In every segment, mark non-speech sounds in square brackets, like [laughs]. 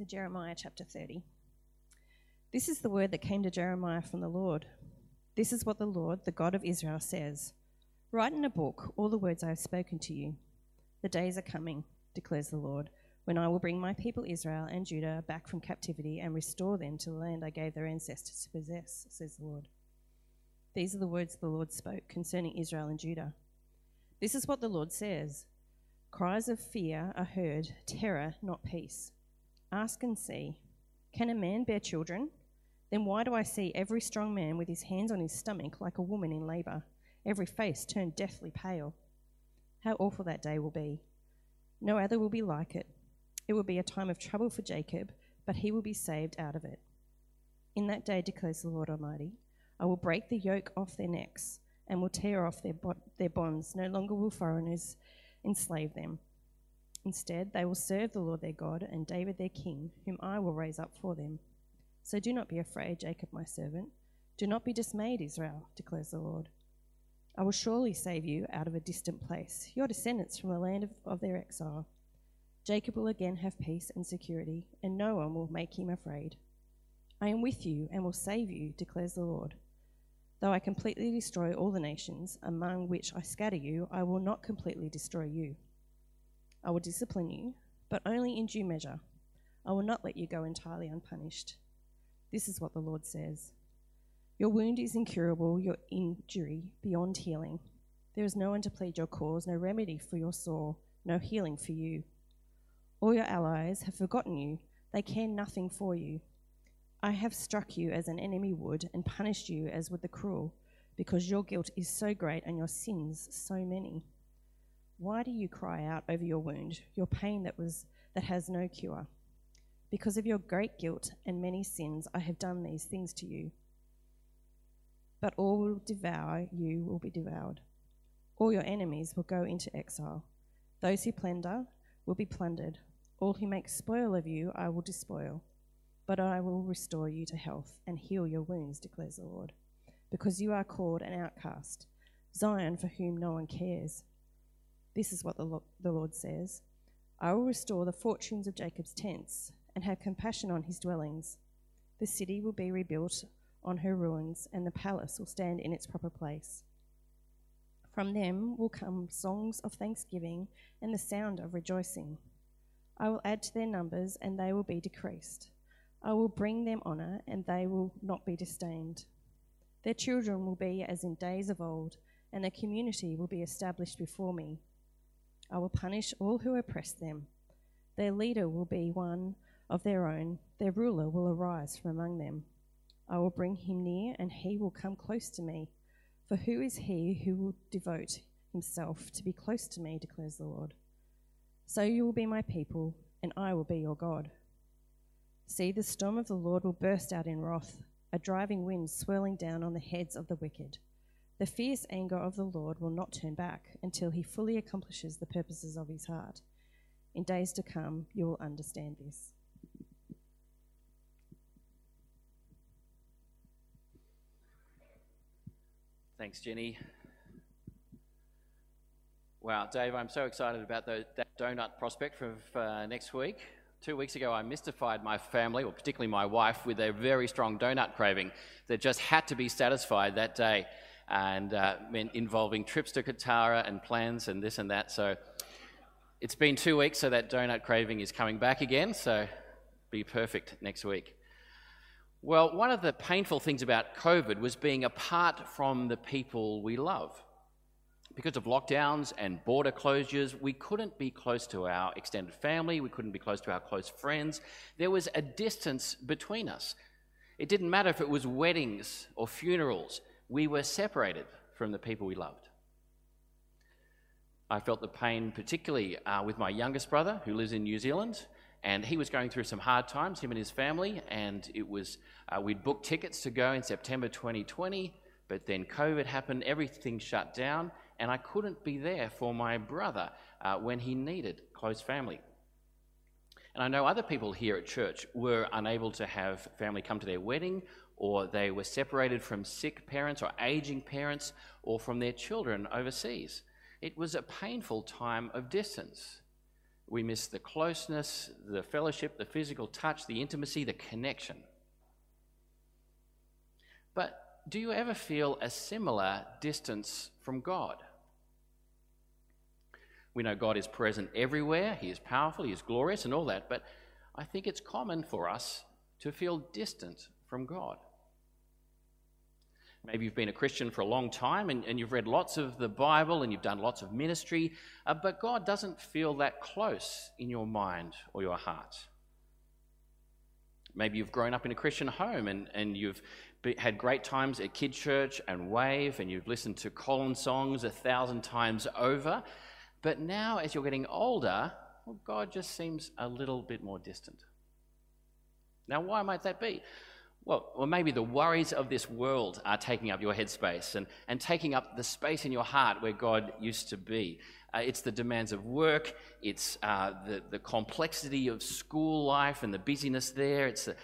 So, Jeremiah chapter 30. This is the word that came to Jeremiah from the Lord. This is what the Lord, the God of Israel, says Write in a book all the words I have spoken to you. The days are coming, declares the Lord, when I will bring my people Israel and Judah back from captivity and restore them to the land I gave their ancestors to possess, says the Lord. These are the words the Lord spoke concerning Israel and Judah. This is what the Lord says Cries of fear are heard, terror, not peace. Ask and see. Can a man bear children? Then why do I see every strong man with his hands on his stomach like a woman in labour, every face turned deathly pale? How awful that day will be! No other will be like it. It will be a time of trouble for Jacob, but he will be saved out of it. In that day, declares the Lord Almighty, I will break the yoke off their necks and will tear off their, bo- their bonds. No longer will foreigners enslave them. Instead, they will serve the Lord their God and David their king, whom I will raise up for them. So do not be afraid, Jacob my servant. Do not be dismayed, Israel, declares the Lord. I will surely save you out of a distant place, your descendants from the land of, of their exile. Jacob will again have peace and security, and no one will make him afraid. I am with you and will save you, declares the Lord. Though I completely destroy all the nations among which I scatter you, I will not completely destroy you. I will discipline you, but only in due measure. I will not let you go entirely unpunished. This is what the Lord says Your wound is incurable, your injury beyond healing. There is no one to plead your cause, no remedy for your sore, no healing for you. All your allies have forgotten you, they care nothing for you. I have struck you as an enemy would and punished you as would the cruel, because your guilt is so great and your sins so many. Why do you cry out over your wound, your pain that was that has no cure? Because of your great guilt and many sins, I have done these things to you. But all will devour you will be devoured. All your enemies will go into exile. Those who plunder will be plundered. All who make spoil of you I will despoil. But I will restore you to health and heal your wounds, declares the Lord. Because you are called an outcast, Zion for whom no one cares. This is what the, the Lord says I will restore the fortunes of Jacob's tents and have compassion on his dwellings. The city will be rebuilt on her ruins, and the palace will stand in its proper place. From them will come songs of thanksgiving and the sound of rejoicing. I will add to their numbers, and they will be decreased. I will bring them honour, and they will not be disdained. Their children will be as in days of old, and their community will be established before me. I will punish all who oppress them. Their leader will be one of their own, their ruler will arise from among them. I will bring him near, and he will come close to me. For who is he who will devote himself to be close to me, declares the Lord? So you will be my people, and I will be your God. See, the storm of the Lord will burst out in wrath, a driving wind swirling down on the heads of the wicked. The fierce anger of the Lord will not turn back until he fully accomplishes the purposes of his heart. In days to come, you will understand this. Thanks, Jenny. Wow, Dave, I'm so excited about that donut prospect for uh, next week. Two weeks ago, I mystified my family, or particularly my wife, with a very strong donut craving that just had to be satisfied that day, and uh, involving trips to Kotara and plans and this and that. So it's been two weeks, so that donut craving is coming back again. So be perfect next week. Well, one of the painful things about COVID was being apart from the people we love. Because of lockdowns and border closures, we couldn't be close to our extended family, we couldn't be close to our close friends. There was a distance between us. It didn't matter if it was weddings or funerals, we were separated from the people we loved. I felt the pain particularly uh, with my youngest brother, who lives in New Zealand, and he was going through some hard times, him and his family, and it was, uh, we'd booked tickets to go in September 2020, but then COVID happened, everything shut down, and I couldn't be there for my brother uh, when he needed close family. And I know other people here at church were unable to have family come to their wedding, or they were separated from sick parents or aging parents, or from their children overseas. It was a painful time of distance We miss the closeness, the fellowship, the physical touch, the intimacy, the connection. But do you ever feel a similar distance from God? We know God is present everywhere, He is powerful, He is glorious, and all that, but I think it's common for us to feel distant from God. Maybe you've been a Christian for a long time and, and you've read lots of the Bible and you've done lots of ministry, uh, but God doesn't feel that close in your mind or your heart. Maybe you've grown up in a Christian home and, and you've be, had great times at Kid Church and Wave, and you've listened to Colin songs a thousand times over. But now, as you're getting older, well, God just seems a little bit more distant. Now, why might that be? Well, well, maybe the worries of this world are taking up your headspace and, and taking up the space in your heart where God used to be. Uh, it's the demands of work, it's uh, the, the complexity of school life and the busyness there, it's the,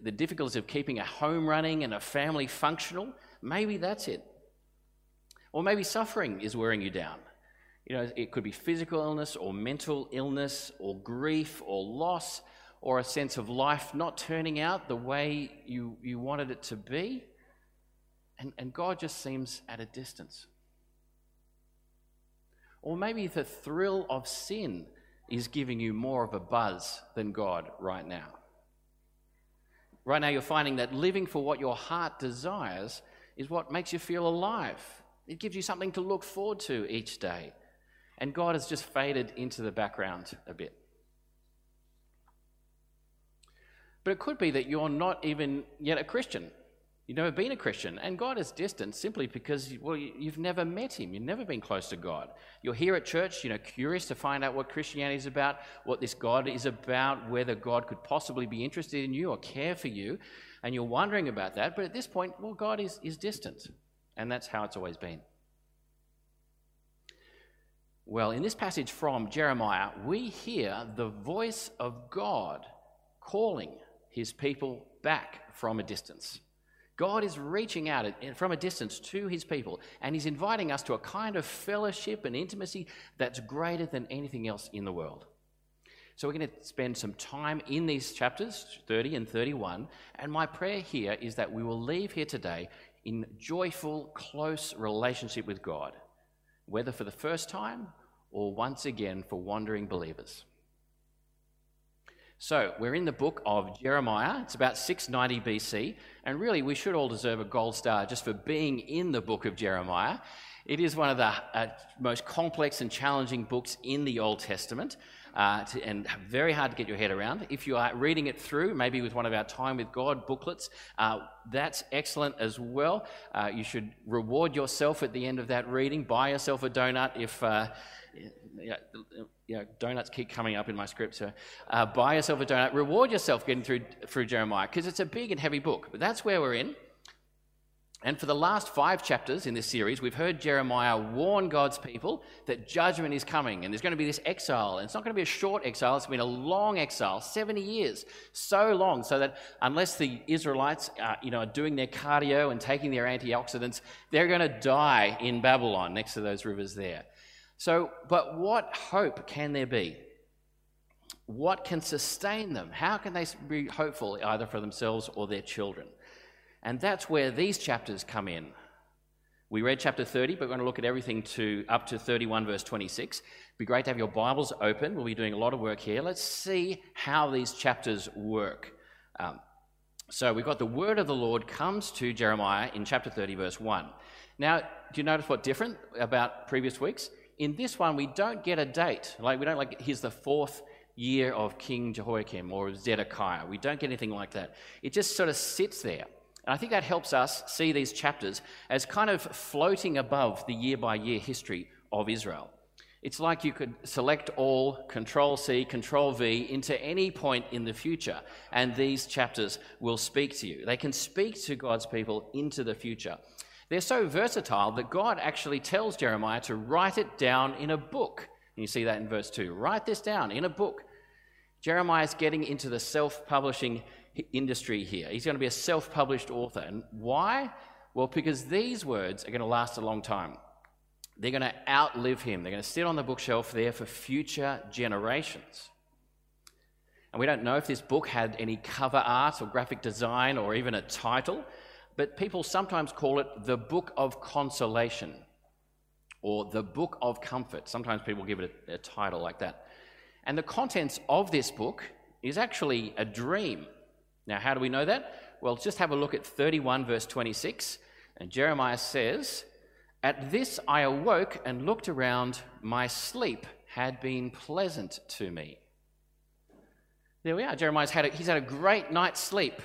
the difficulties of keeping a home running and a family functional. Maybe that's it. Or maybe suffering is wearing you down. You know, it could be physical illness or mental illness or grief or loss or a sense of life not turning out the way you, you wanted it to be. And, and God just seems at a distance. Or maybe the thrill of sin is giving you more of a buzz than God right now. Right now, you're finding that living for what your heart desires is what makes you feel alive. It gives you something to look forward to each day. And God has just faded into the background a bit. But it could be that you're not even yet a Christian. You've never been a Christian, and God is distant simply because well, you've never met Him. You've never been close to God. You're here at church, you know, curious to find out what Christianity is about, what this God is about, whether God could possibly be interested in you or care for you, and you're wondering about that. But at this point, well, God is, is distant, and that's how it's always been. Well, in this passage from Jeremiah, we hear the voice of God calling His people back from a distance. God is reaching out from a distance to his people, and he's inviting us to a kind of fellowship and intimacy that's greater than anything else in the world. So, we're going to spend some time in these chapters, 30 and 31, and my prayer here is that we will leave here today in joyful, close relationship with God, whether for the first time or once again for wandering believers. So, we're in the book of Jeremiah. It's about 690 BC, and really we should all deserve a gold star just for being in the book of Jeremiah. It is one of the uh, most complex and challenging books in the Old Testament, uh, to, and very hard to get your head around. If you are reading it through, maybe with one of our Time with God booklets, uh, that's excellent as well. Uh, you should reward yourself at the end of that reading. Buy yourself a donut if uh, yeah, yeah, donuts keep coming up in my script. So uh, buy yourself a donut. Reward yourself getting through, through Jeremiah because it's a big and heavy book. But that's where we're in. And for the last five chapters in this series, we've heard Jeremiah warn God's people that judgment is coming and there's going to be this exile. And it's not going to be a short exile, it's been a long exile 70 years. So long, so that unless the Israelites uh, you know, are doing their cardio and taking their antioxidants, they're going to die in Babylon next to those rivers there. So, but what hope can there be? What can sustain them? How can they be hopeful either for themselves or their children? And that's where these chapters come in. We read chapter 30, but we're going to look at everything to up to 31 verse 26. It'd be great to have your Bibles open. We'll be doing a lot of work here. Let's see how these chapters work. Um, so we've got the word of the Lord comes to Jeremiah in chapter 30, verse 1. Now, do you notice what different about previous weeks? In this one, we don't get a date. Like, we don't like, here's the fourth year of King Jehoiakim or Zedekiah. We don't get anything like that. It just sort of sits there. And I think that helps us see these chapters as kind of floating above the year by year history of Israel. It's like you could select all, Control C, Control V into any point in the future, and these chapters will speak to you. They can speak to God's people into the future. They're so versatile that God actually tells Jeremiah to write it down in a book. And you see that in verse 2. Write this down in a book. Jeremiah is getting into the self publishing industry here. He's going to be a self published author. And why? Well, because these words are going to last a long time. They're going to outlive him. They're going to sit on the bookshelf there for future generations. And we don't know if this book had any cover art or graphic design or even a title, but people sometimes call it the Book of Consolation or the Book of Comfort. Sometimes people give it a, a title like that. And the contents of this book is actually a dream. Now, how do we know that? Well, just have a look at 31, verse 26. And Jeremiah says, At this I awoke and looked around. My sleep had been pleasant to me. There we are. Jeremiah's had a, he's had a great night's sleep.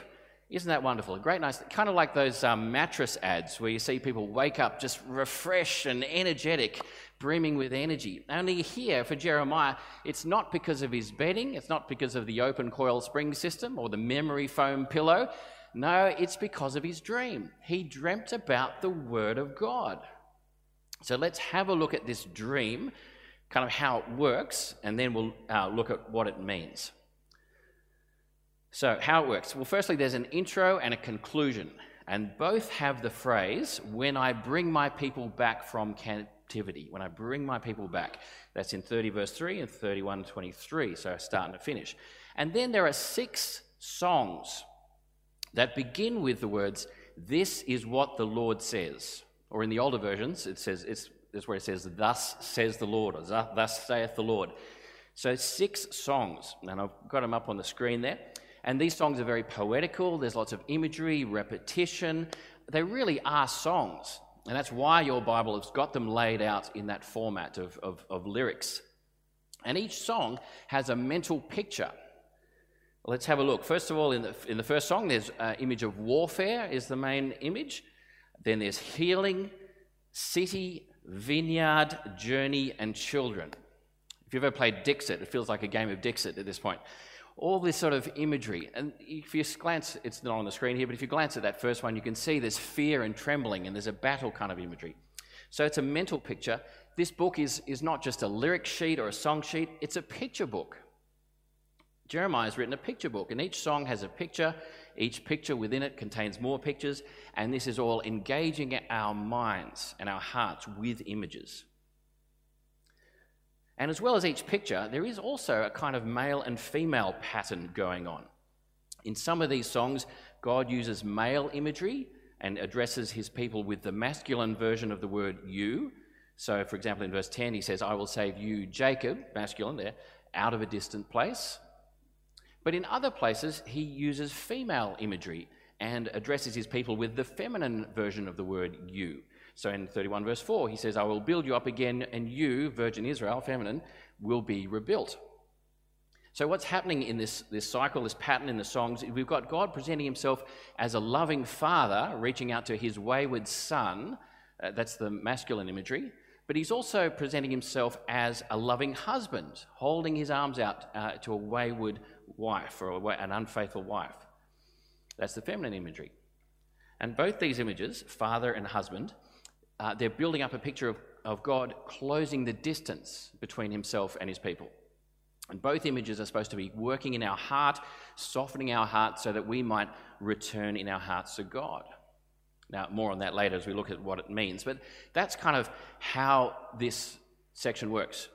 Isn't that wonderful? Great night's kind of like those um, mattress ads where you see people wake up just refreshed and energetic, brimming with energy. Only here for Jeremiah, it's not because of his bedding, it's not because of the open coil spring system or the memory foam pillow. No, it's because of his dream. He dreamt about the Word of God. So let's have a look at this dream, kind of how it works, and then we'll uh, look at what it means. So, how it works? Well, firstly, there's an intro and a conclusion, and both have the phrase, when I bring my people back from captivity. When I bring my people back. That's in 30 verse 3 and 31 23, so starting to finish. And then there are six songs that begin with the words, This is what the Lord says. Or in the older versions, it says, it's, it's where it says, Thus says the Lord, or Thus saith the Lord. So, six songs, and I've got them up on the screen there. And these songs are very poetical, there's lots of imagery, repetition. They really are songs. And that's why your Bible has got them laid out in that format of, of, of lyrics. And each song has a mental picture. Let's have a look. First of all, in the, in the first song, there's an image of warfare is the main image. Then there's healing, city, vineyard, journey, and children. If you've ever played Dixit, it feels like a game of Dixit at this point all this sort of imagery. And if you glance, it's not on the screen here, but if you glance at that first one, you can see there's fear and trembling and there's a battle kind of imagery. So it's a mental picture. This book is, is not just a lyric sheet or a song sheet, it's a picture book. Jeremiah has written a picture book, and each song has a picture. Each picture within it contains more pictures, and this is all engaging our minds and our hearts with images. And as well as each picture, there is also a kind of male and female pattern going on. In some of these songs, God uses male imagery and addresses his people with the masculine version of the word you. So, for example, in verse 10, he says, I will save you, Jacob, masculine there, out of a distant place. But in other places, he uses female imagery and addresses his people with the feminine version of the word you. So in 31 verse 4, he says, I will build you up again, and you, Virgin Israel, feminine, will be rebuilt. So, what's happening in this, this cycle, this pattern in the songs, we've got God presenting himself as a loving father reaching out to his wayward son. Uh, that's the masculine imagery. But he's also presenting himself as a loving husband, holding his arms out uh, to a wayward wife or an unfaithful wife. That's the feminine imagery. And both these images, father and husband, uh, they're building up a picture of, of God closing the distance between himself and his people. And both images are supposed to be working in our heart, softening our heart so that we might return in our hearts to God. Now, more on that later as we look at what it means, but that's kind of how this section works.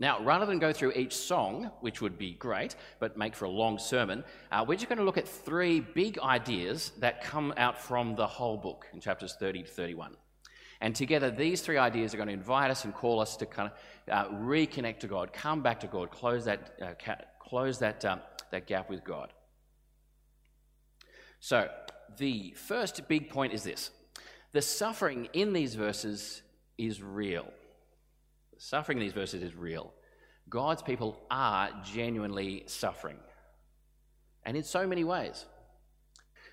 Now, rather than go through each song, which would be great, but make for a long sermon, uh, we're just going to look at three big ideas that come out from the whole book in chapters 30 to 31. And together, these three ideas are going to invite us and call us to kind of uh, reconnect to God, come back to God, close that, uh, ca- close that, um, that gap with God. So, the first big point is this the suffering in these verses is real. The suffering in these verses is real. God's people are genuinely suffering, and in so many ways.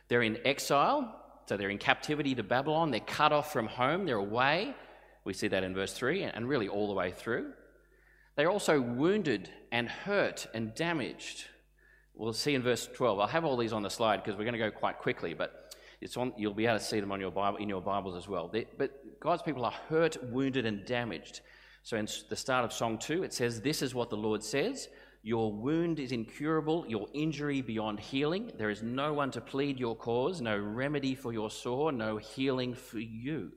They're in exile, so they're in captivity to Babylon, they're cut off from home, they're away. We see that in verse 3 and really all the way through. They're also wounded and hurt and damaged. We'll see in verse 12. I'll have all these on the slide because we're going to go quite quickly, but it's on, you'll be able to see them on your Bible, in your Bibles as well. They, but God's people are hurt, wounded, and damaged. So in the start of Song 2, it says, This is what the Lord says your wound is incurable, your injury beyond healing. There is no one to plead your cause, no remedy for your sore, no healing for you.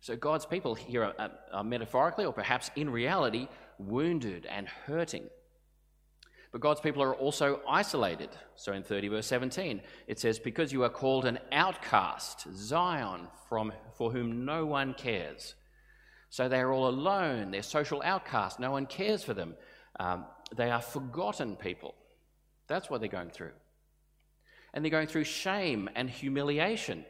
So God's people here are, are metaphorically or perhaps in reality wounded and hurting. But God's people are also isolated. So in 30 verse 17, it says, Because you are called an outcast, Zion, from, for whom no one cares. So they are all alone. They're social outcasts. No one cares for them. Um, they are forgotten people. That's what they're going through. And they're going through shame and humiliation.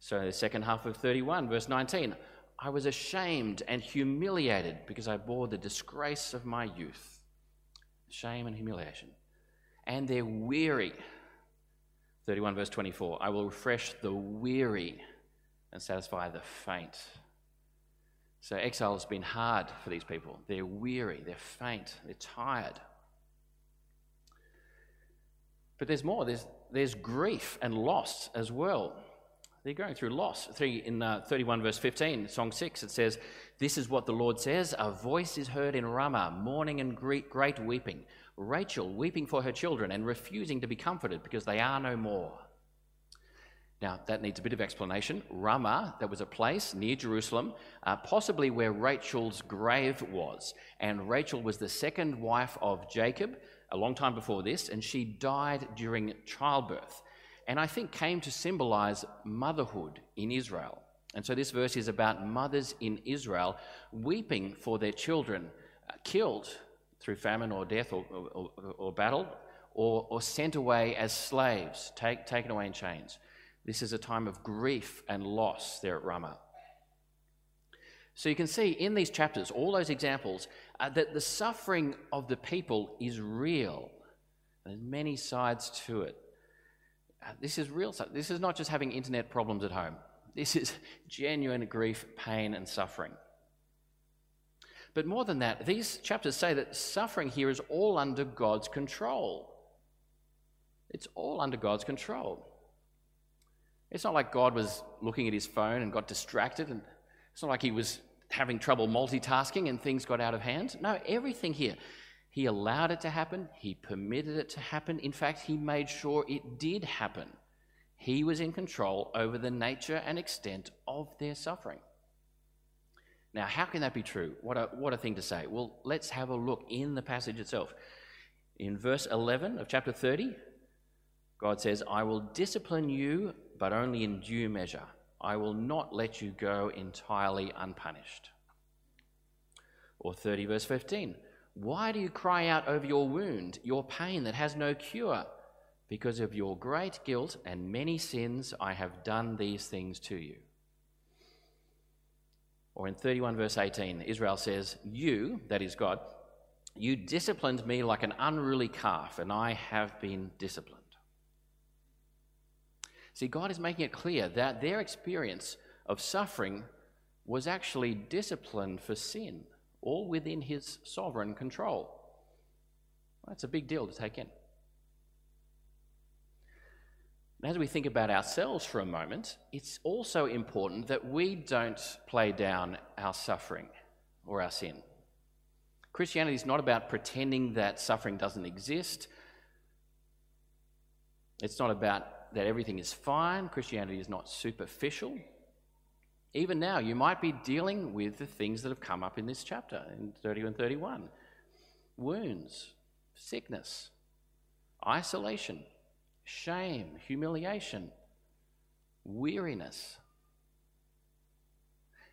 So, the second half of 31, verse 19 I was ashamed and humiliated because I bore the disgrace of my youth. Shame and humiliation. And they're weary. 31, verse 24 I will refresh the weary and satisfy the faint. So, exile has been hard for these people. They're weary, they're faint, they're tired. But there's more. There's, there's grief and loss as well. They're going through loss. Three, in uh, 31 verse 15, song 6, it says, This is what the Lord says A voice is heard in Ramah, mourning and great, great weeping. Rachel weeping for her children and refusing to be comforted because they are no more. Now, that needs a bit of explanation. Ramah, that was a place near Jerusalem, uh, possibly where Rachel's grave was. And Rachel was the second wife of Jacob a long time before this, and she died during childbirth and I think came to symbolize motherhood in Israel. And so this verse is about mothers in Israel weeping for their children uh, killed through famine or death or, or, or battle or, or, sent away as slaves, take, taken away in chains. This is a time of grief and loss there at Ramah. So you can see in these chapters, all those examples, uh, that the suffering of the people is real. There's many sides to it. Uh, this is real. This is not just having internet problems at home. This is [laughs] genuine grief, pain, and suffering. But more than that, these chapters say that suffering here is all under God's control. It's all under God's control. It's not like God was looking at his phone and got distracted, and it's not like he was having trouble multitasking and things got out of hand. No, everything here he allowed it to happen, He permitted it to happen. In fact, He made sure it did happen. He was in control over the nature and extent of their suffering. Now, how can that be true? What a, what a thing to say. Well, let's have a look in the passage itself. In verse 11 of chapter 30, God says, I will discipline you, but only in due measure. I will not let you go entirely unpunished. Or 30, verse 15, why do you cry out over your wound, your pain that has no cure? Because of your great guilt and many sins, I have done these things to you. Or in 31 verse 18, Israel says, You, that is God, you disciplined me like an unruly calf, and I have been disciplined. See, God is making it clear that their experience of suffering was actually discipline for sin all within his sovereign control. That's a big deal to take in. As we think about ourselves for a moment, it's also important that we don't play down our suffering or our sin. Christianity is not about pretending that suffering doesn't exist. It's not about that everything is fine. Christianity is not superficial. Even now, you might be dealing with the things that have come up in this chapter, in 30 and 31 wounds, sickness, isolation, shame, humiliation, weariness.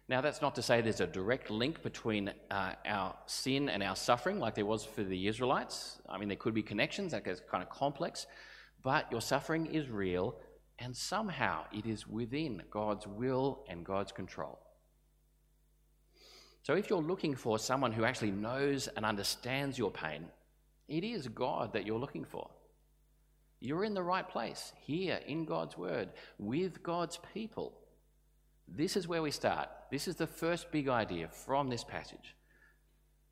Now, that's not to say there's a direct link between uh, our sin and our suffering, like there was for the Israelites. I mean, there could be connections, that gets kind of complex, but your suffering is real and somehow it is within God's will and God's control. So if you're looking for someone who actually knows and understands your pain, it is God that you're looking for. You're in the right place, here in God's Word, with God's people. This is where we start. This is the first big idea from this passage.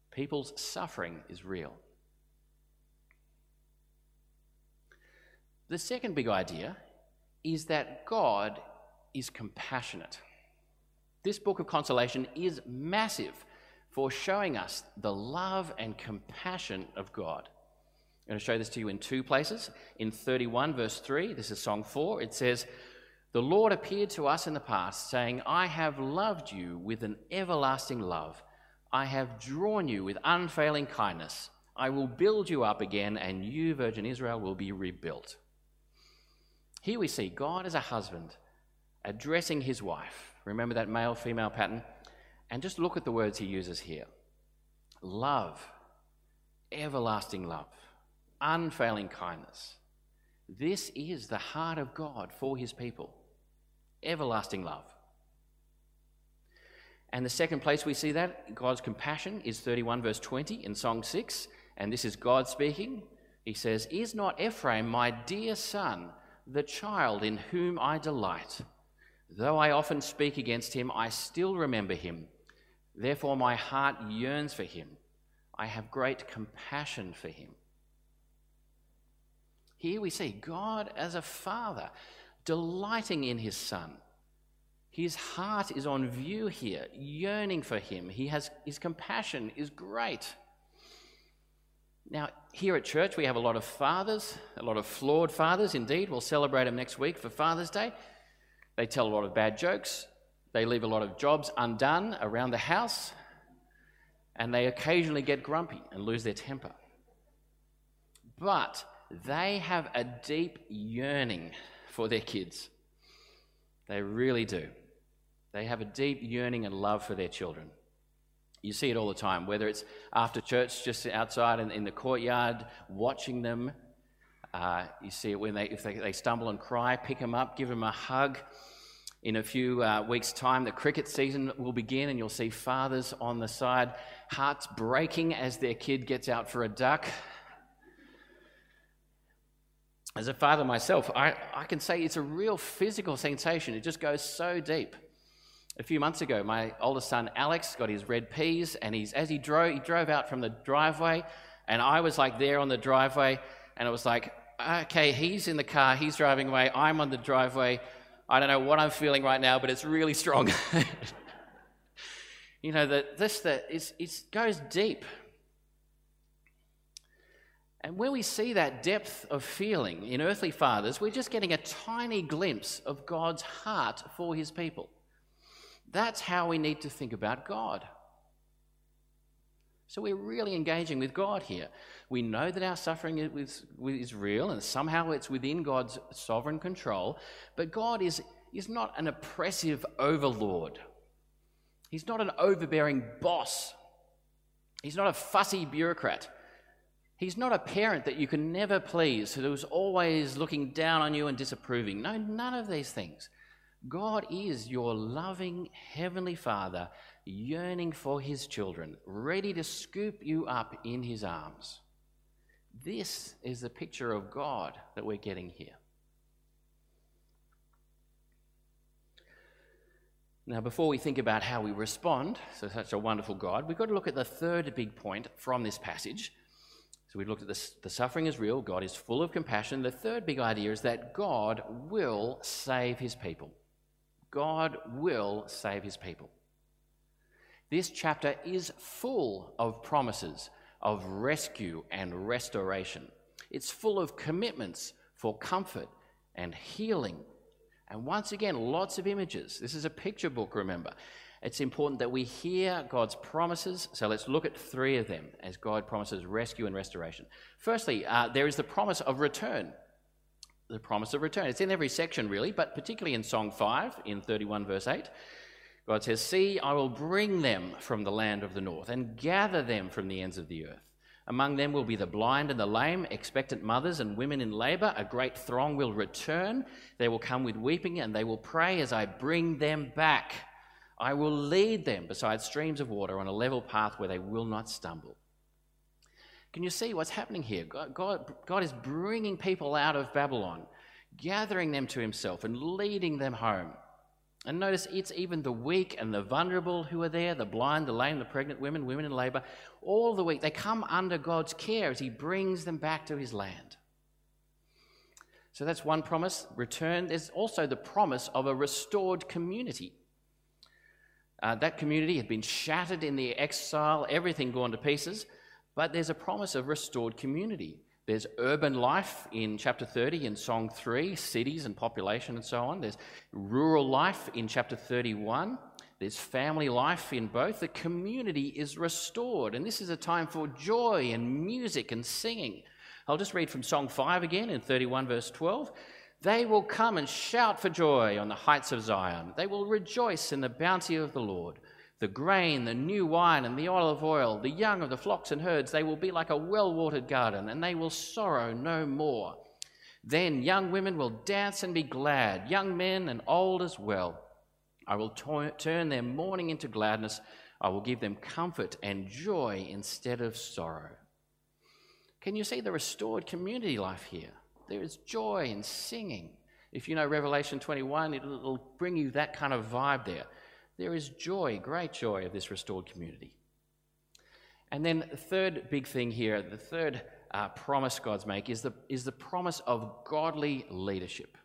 People's suffering is real. The second big idea is that God is compassionate. This book of consolation is massive for showing us the love and compassion of God. I'm going to show this to you in two places. In 31, verse 3, this is song 4, it says, The Lord appeared to us in the past, saying, I have loved you with an everlasting love. I have drawn you with unfailing kindness. I will build you up again, and you, Virgin Israel, will be rebuilt. Here we see God as a husband addressing his wife. Remember that male female pattern? And just look at the words he uses here love, everlasting love, unfailing kindness. This is the heart of God for his people everlasting love. And the second place we see that, God's compassion, is 31 verse 20 in Song 6. And this is God speaking. He says, Is not Ephraim my dear son, the child in whom I delight? Though I often speak against him, I still remember him. Therefore, my heart yearns for him. I have great compassion for him. Here we see God as a father delighting in his son. His heart is on view here, yearning for him. He has, his compassion is great. Now, here at church, we have a lot of fathers, a lot of flawed fathers indeed. We'll celebrate them next week for Father's Day. They tell a lot of bad jokes, they leave a lot of jobs undone around the house, and they occasionally get grumpy and lose their temper. But they have a deep yearning for their kids. They really do. They have a deep yearning and love for their children. You see it all the time, whether it's after church, just outside in, in the courtyard, watching them. Uh, you see it when they, if they, they stumble and cry, pick them up, give them a hug. In a few uh, weeks' time, the cricket season will begin, and you'll see fathers on the side, hearts breaking as their kid gets out for a duck. As a father myself, I, I can say it's a real physical sensation. It just goes so deep. A few months ago, my oldest son Alex got his red Ps, and he's as he drove, he drove out from the driveway, and I was like there on the driveway, and it was like, okay, he's in the car, he's driving away, I'm on the driveway. I don't know what I'm feeling right now, but it's really strong. [laughs] you know that this that it goes deep. And when we see that depth of feeling in earthly fathers, we're just getting a tiny glimpse of God's heart for his people. That's how we need to think about God. So we're really engaging with God here. We know that our suffering is, is real and somehow it's within God's sovereign control, but God is, is not an oppressive overlord. He's not an overbearing boss. He's not a fussy bureaucrat. He's not a parent that you can never please, who's always looking down on you and disapproving. No, none of these things. God is your loving Heavenly Father, yearning for His children, ready to scoop you up in His arms. This is the picture of God that we're getting here. Now, before we think about how we respond to such a wonderful God, we've got to look at the third big point from this passage, so we've looked at this, the suffering is real, God is full of compassion. The third big idea is that God will save his people. God will save his people. This chapter is full of promises of rescue and restoration. It's full of commitments for comfort and healing. And once again, lots of images. This is a picture book, remember it's important that we hear God's promises. So let's look at three of them as God promises rescue and restoration. Firstly, uh, there is the promise of return. The promise of return. It's in every section, really, but particularly in Song 5, in 31, verse 8. God says, See, I will bring them from the land of the north and gather them from the ends of the earth. Among them will be the blind and the lame, expectant mothers and women in labor. A great throng will return. They will come with weeping and they will pray as I bring them back. I will lead them beside streams of water on a level path where they will not stumble. Can you see what's happening here? God, God, God, is bringing people out of Babylon, gathering them to himself, and leading them home. And notice it's even the weak and the vulnerable who are there the blind, the lame, the pregnant women, women in labor, all the weak. They come under God's care as he brings them back to his land. So that's one promise, return. There's also the promise of a restored community. Uh, that community had been shattered in the exile, everything gone to pieces, but there's a promise of restored community. There's urban life in chapter 30 in Song 3, cities and population and so on. There's rural life in chapter 31. There's family life in both. The community is restored, and this is a time for joy and music and singing. I'll just read from Song 5 again in 31, verse 12. They will come and shout for joy on the heights of Zion. They will rejoice in the bounty of the Lord. The grain, the new wine, and the olive oil, the young of the flocks and herds, they will be like a well watered garden, and they will sorrow no more. Then young women will dance and be glad, young men and old as well. I will turn their mourning into gladness. I will give them comfort and joy instead of sorrow. Can you see the restored community life here? There is joy and singing. If you know Revelation 21, it'll bring you that kind of vibe there. There is joy, great joy of this restored community. And then the third big thing here, the third uh, promise God's make is the, is the promise of godly leadership.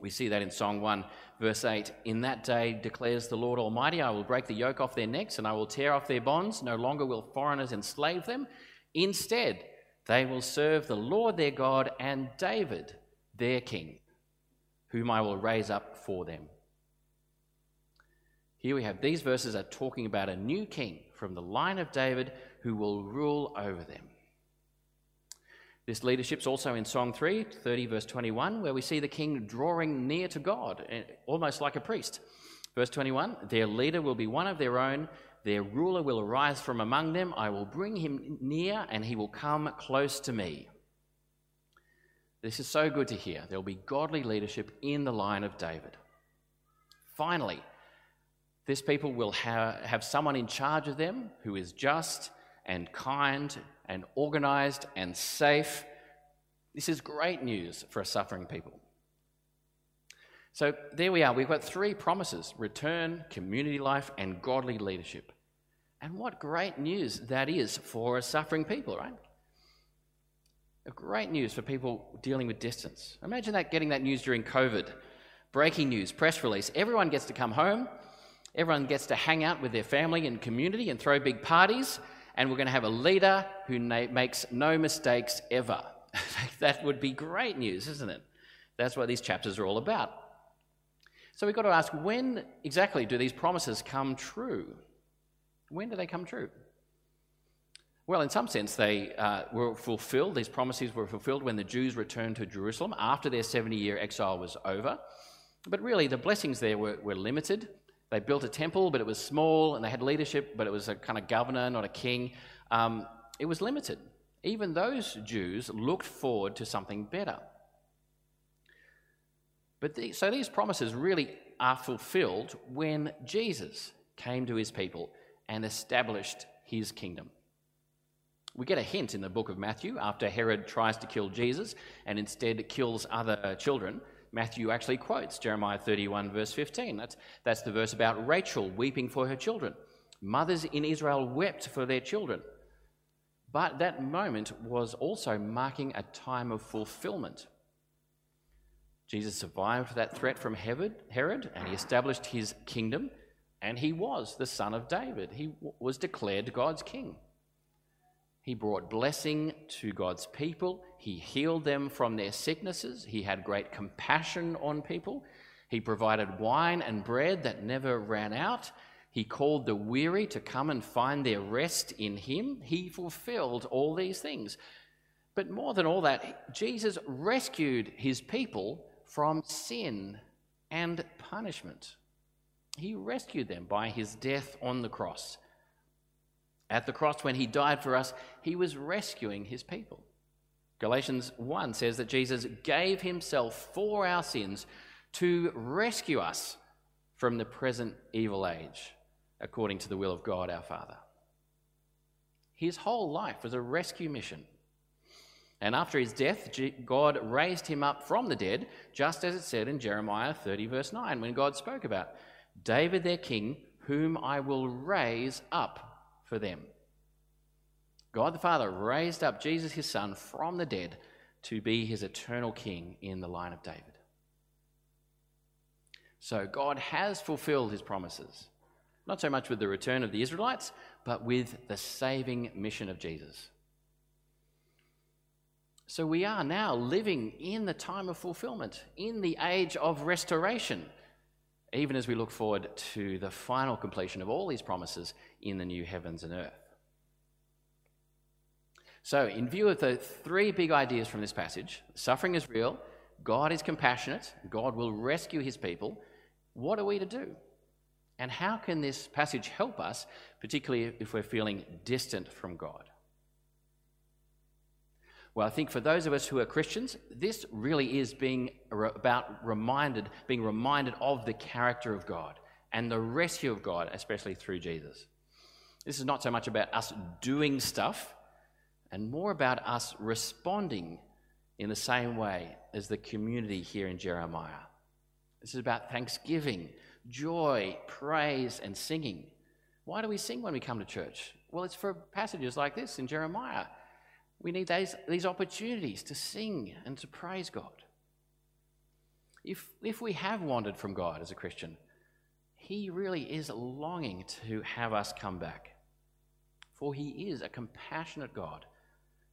We see that in Song 1, verse 8. In that day declares the Lord Almighty, I will break the yoke off their necks and I will tear off their bonds. No longer will foreigners enslave them. Instead, they will serve the Lord their God and David, their king, whom I will raise up for them. Here we have these verses are talking about a new king from the line of David who will rule over them. This leadership's also in Song 3, 30, verse 21, where we see the king drawing near to God, eh, almost like a priest. Verse 21 Their leader will be one of their own, their ruler will arise from among them. I will bring him near, and he will come close to me. This is so good to hear. There will be godly leadership in the line of David. Finally, this people will have, have someone in charge of them who is just and kind and organized and safe. This is great news for a suffering people. So there we are. We've got three promises return, community life, and godly leadership. And what great news that is for a suffering people, right? Great news for people dealing with distance. Imagine that getting that news during COVID. Breaking news, press release. Everyone gets to come home. Everyone gets to hang out with their family and community and throw big parties and we're going to have a leader who na- makes no mistakes ever. [laughs] that would be great news, isn't it? That's what these chapters are all about. So we've got to ask when exactly do these promises come true? When do they come true? Well, in some sense, they uh, were fulfilled. These promises were fulfilled when the Jews returned to Jerusalem after their 70 year exile was over. But really, the blessings there were, were limited. They built a temple, but it was small, and they had leadership, but it was a kind of governor, not a king. Um, it was limited. Even those Jews looked forward to something better. But the, so these promises really are fulfilled when Jesus came to his people and established his kingdom. We get a hint in the book of Matthew after Herod tries to kill Jesus and instead kills other children. Matthew actually quotes Jeremiah 31, verse 15. That's, that's the verse about Rachel weeping for her children. Mothers in Israel wept for their children. But that moment was also marking a time of fulfillment. Jesus survived that threat from Herod and he established his kingdom, and he was the son of David. He was declared God's king. He brought blessing to God's people. He healed them from their sicknesses. He had great compassion on people. He provided wine and bread that never ran out. He called the weary to come and find their rest in Him. He fulfilled all these things. But more than all that, Jesus rescued His people from sin and punishment. He rescued them by His death on the cross. At the cross, when He died for us, He was rescuing His people. Galatians 1 says that Jesus gave himself for our sins to rescue us from the present evil age, according to the will of God our Father. His whole life was a rescue mission. And after his death, God raised him up from the dead, just as it said in Jeremiah 30, verse 9, when God spoke about David their king, whom I will raise up for them. God the Father raised up Jesus, his son, from the dead to be his eternal king in the line of David. So God has fulfilled his promises, not so much with the return of the Israelites, but with the saving mission of Jesus. So we are now living in the time of fulfillment, in the age of restoration, even as we look forward to the final completion of all these promises in the new heavens and earth. So, in view of the three big ideas from this passage suffering is real, God is compassionate, God will rescue his people. What are we to do? And how can this passage help us, particularly if we're feeling distant from God? Well, I think for those of us who are Christians, this really is being about reminded, being reminded of the character of God and the rescue of God, especially through Jesus. This is not so much about us doing stuff and more about us responding in the same way as the community here in Jeremiah. This is about thanksgiving, joy, praise, and singing. Why do we sing when we come to church? Well, it's for passages like this in Jeremiah. We need these, these opportunities to sing and to praise God. If, if we have wandered from God as a Christian, He really is longing to have us come back. For He is a compassionate God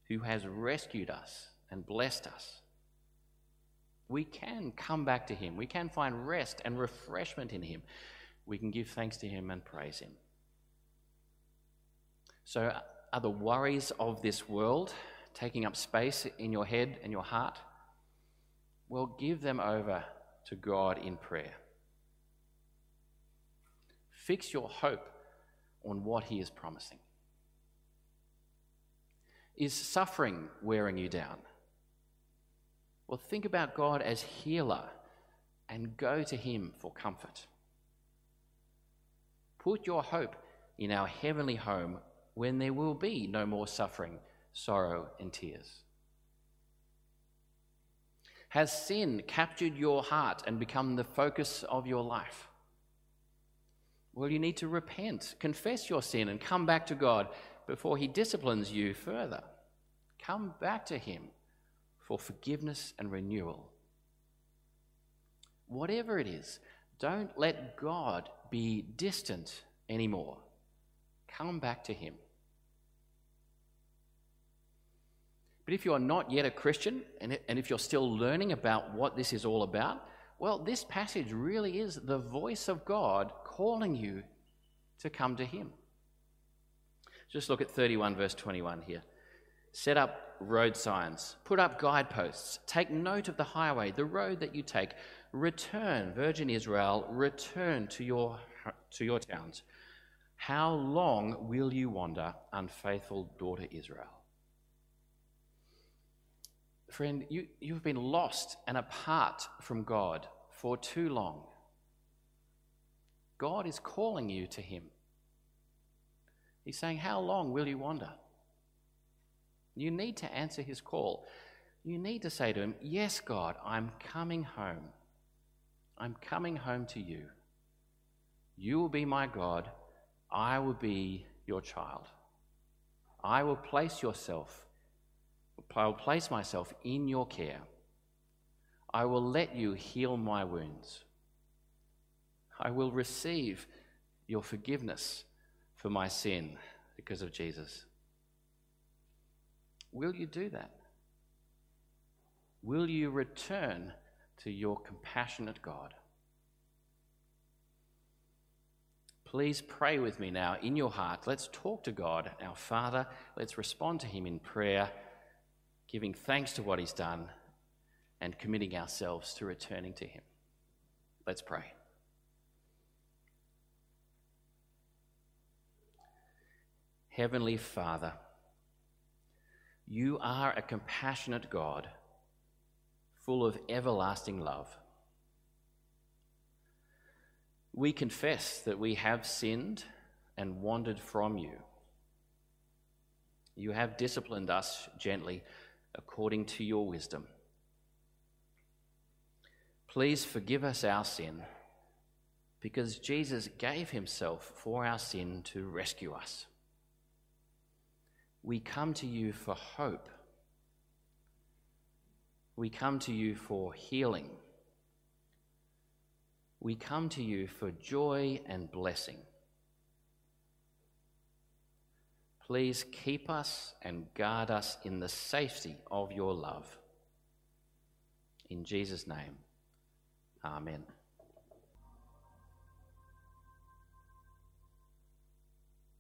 who has rescued us and blessed us. We can come back to Him. We can find rest and refreshment in Him. We can give thanks to Him and praise Him. So, are the worries of this world taking up space in your head and your heart? Well, give them over to God in prayer. Fix your hope on what He is promising. Is suffering wearing you down? Well, think about God as healer and go to Him for comfort. Put your hope in our heavenly home when there will be no more suffering, sorrow, and tears? Has sin captured your heart and become the focus of your life? Well, you need to repent, confess your sin, and come back to God before He disciplines you further. Come back to Him for forgiveness and renewal. Whatever it is, don't let God be distant anymore. Come back to Him. But if you are not yet a Christian, and if you're still learning about what this is all about, well, this passage really is the voice of God calling you to come to Him. Just look at 31, verse 21 here. Set up road signs, put up guideposts, take note of the highway, the road that you take. Return, Virgin Israel, return to your, to your towns. How long will you wander, unfaithful daughter Israel? Friend, you, you've been lost and apart from God for too long. God is calling you to Him. He's saying, How long will you wander? You need to answer His call. You need to say to Him, Yes, God, I'm coming home. I'm coming home to you. You will be my God. I will be your child. I will place yourself, I will place myself in your care. I will let you heal my wounds. I will receive your forgiveness for my sin because of Jesus. Will you do that? Will you return to your compassionate God? Please pray with me now in your heart. Let's talk to God, our Father. Let's respond to Him in prayer, giving thanks to what He's done and committing ourselves to returning to Him. Let's pray. Heavenly Father, you are a compassionate God, full of everlasting love. We confess that we have sinned and wandered from you. You have disciplined us gently according to your wisdom. Please forgive us our sin because Jesus gave himself for our sin to rescue us. We come to you for hope. We come to you for healing we come to you for joy and blessing. Please keep us and guard us in the safety of your love. In Jesus' name, amen.